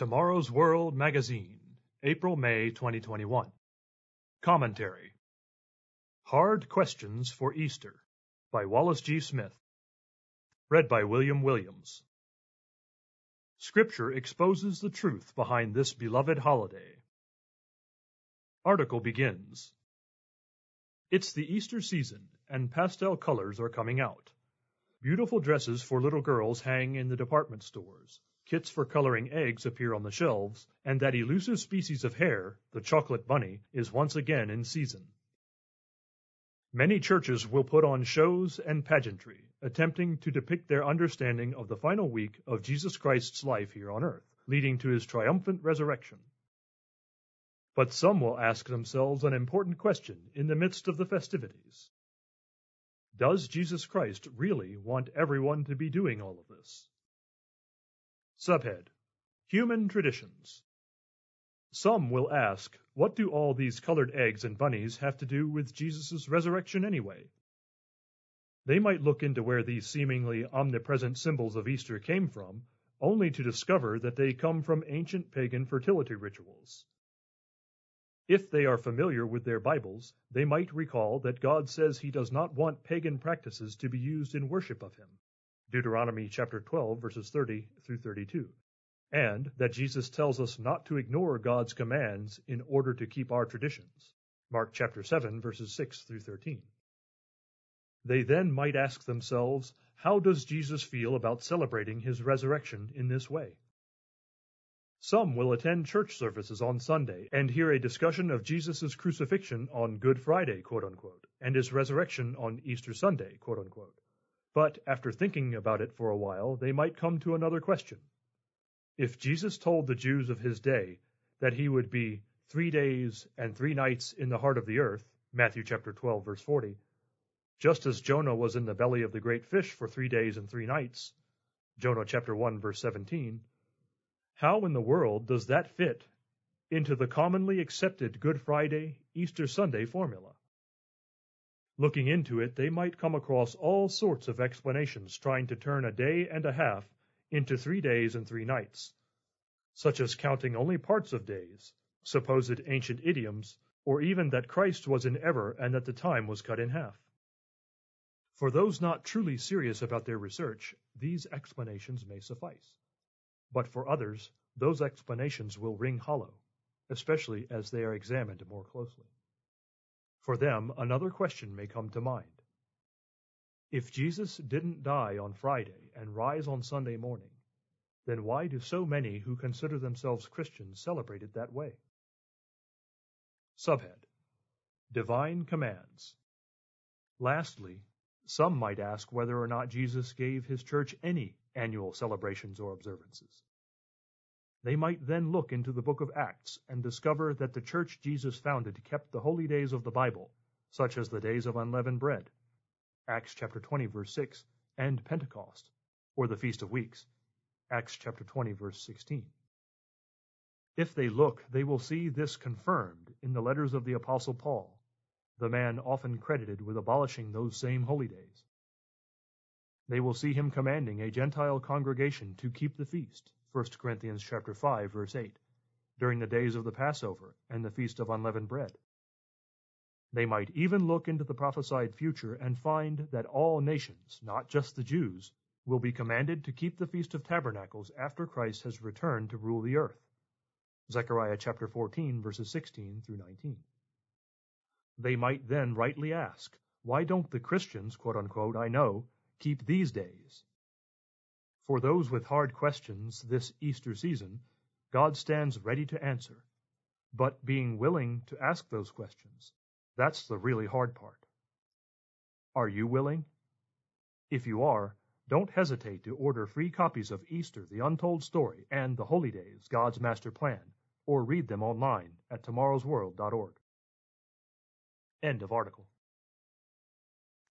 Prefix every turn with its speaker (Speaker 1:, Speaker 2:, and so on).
Speaker 1: Tomorrow's World Magazine, April May 2021. Commentary Hard Questions for Easter by Wallace G. Smith. Read by William Williams. Scripture exposes the truth behind this beloved holiday. Article begins. It's the Easter season, and pastel colors are coming out. Beautiful dresses for little girls hang in the department stores. Kits for coloring eggs appear on the shelves, and that elusive species of hare, the chocolate bunny, is once again in season. Many churches will put on shows and pageantry, attempting to depict their understanding of the final week of Jesus Christ's life here on earth, leading to his triumphant resurrection. But some will ask themselves an important question in the midst of the festivities. Does Jesus Christ really want everyone to be doing all of this? Subhead Human Traditions Some will ask, what do all these colored eggs and bunnies have to do with Jesus' resurrection anyway? They might look into where these seemingly omnipresent symbols of Easter came from, only to discover that they come from ancient pagan fertility rituals. If they are familiar with their Bibles, they might recall that God says he does not want pagan practices to be used in worship of him. Deuteronomy chapter 12 verses 30 through 32, and that Jesus tells us not to ignore God's commands in order to keep our traditions. Mark chapter 7 verses 6 through 13. They then might ask themselves, how does Jesus feel about celebrating his resurrection in this way? Some will attend church services on Sunday and hear a discussion of Jesus' crucifixion on Good Friday, quote unquote, and his resurrection on Easter Sunday, quote unquote. But after thinking about it for a while, they might come to another question. If Jesus told the Jews of his day that he would be three days and three nights in the heart of the earth, Matthew chapter 12 verse 40, just as Jonah was in the belly of the great fish for three days and three nights, Jonah chapter 1 verse 17, how in the world does that fit into the commonly accepted Good Friday, Easter Sunday formula? Looking into it, they might come across all sorts of explanations trying to turn a day and a half into three days and three nights, such as counting only parts of days, supposed ancient idioms, or even that Christ was in ever and that the time was cut in half. For those not truly serious about their research, these explanations may suffice. But for others, those explanations will ring hollow, especially as they are examined more closely. For them, another question may come to mind. If Jesus didn't die on Friday and rise on Sunday morning, then why do so many who consider themselves Christians celebrate it that way? Subhead Divine Commands. Lastly, some might ask whether or not Jesus gave his church any annual celebrations or observances. They might then look into the book of Acts and discover that the church Jesus founded kept the holy days of the Bible, such as the days of unleavened bread, Acts chapter 20 verse 6, and Pentecost, or the Feast of Weeks, Acts chapter 20 verse 16. If they look, they will see this confirmed in the letters of the apostle Paul, the man often credited with abolishing those same holy days. They will see him commanding a Gentile congregation to keep the feast, 1 Corinthians chapter 5 verse 8, during the days of the Passover and the feast of unleavened bread. They might even look into the prophesied future and find that all nations, not just the Jews, will be commanded to keep the Feast of Tabernacles after Christ has returned to rule the earth. Zechariah chapter 14 verses 16 through 19. They might then rightly ask, why don't the Christians, quote unquote, I know, keep these days? For those with hard questions this Easter season, God stands ready to answer. But being willing to ask those questions, that's the really hard part. Are you willing? If you are, don't hesitate to order free copies of Easter, the Untold Story, and The Holy Days, God's Master Plan, or read them online at tomorrowsworld.org. End of article.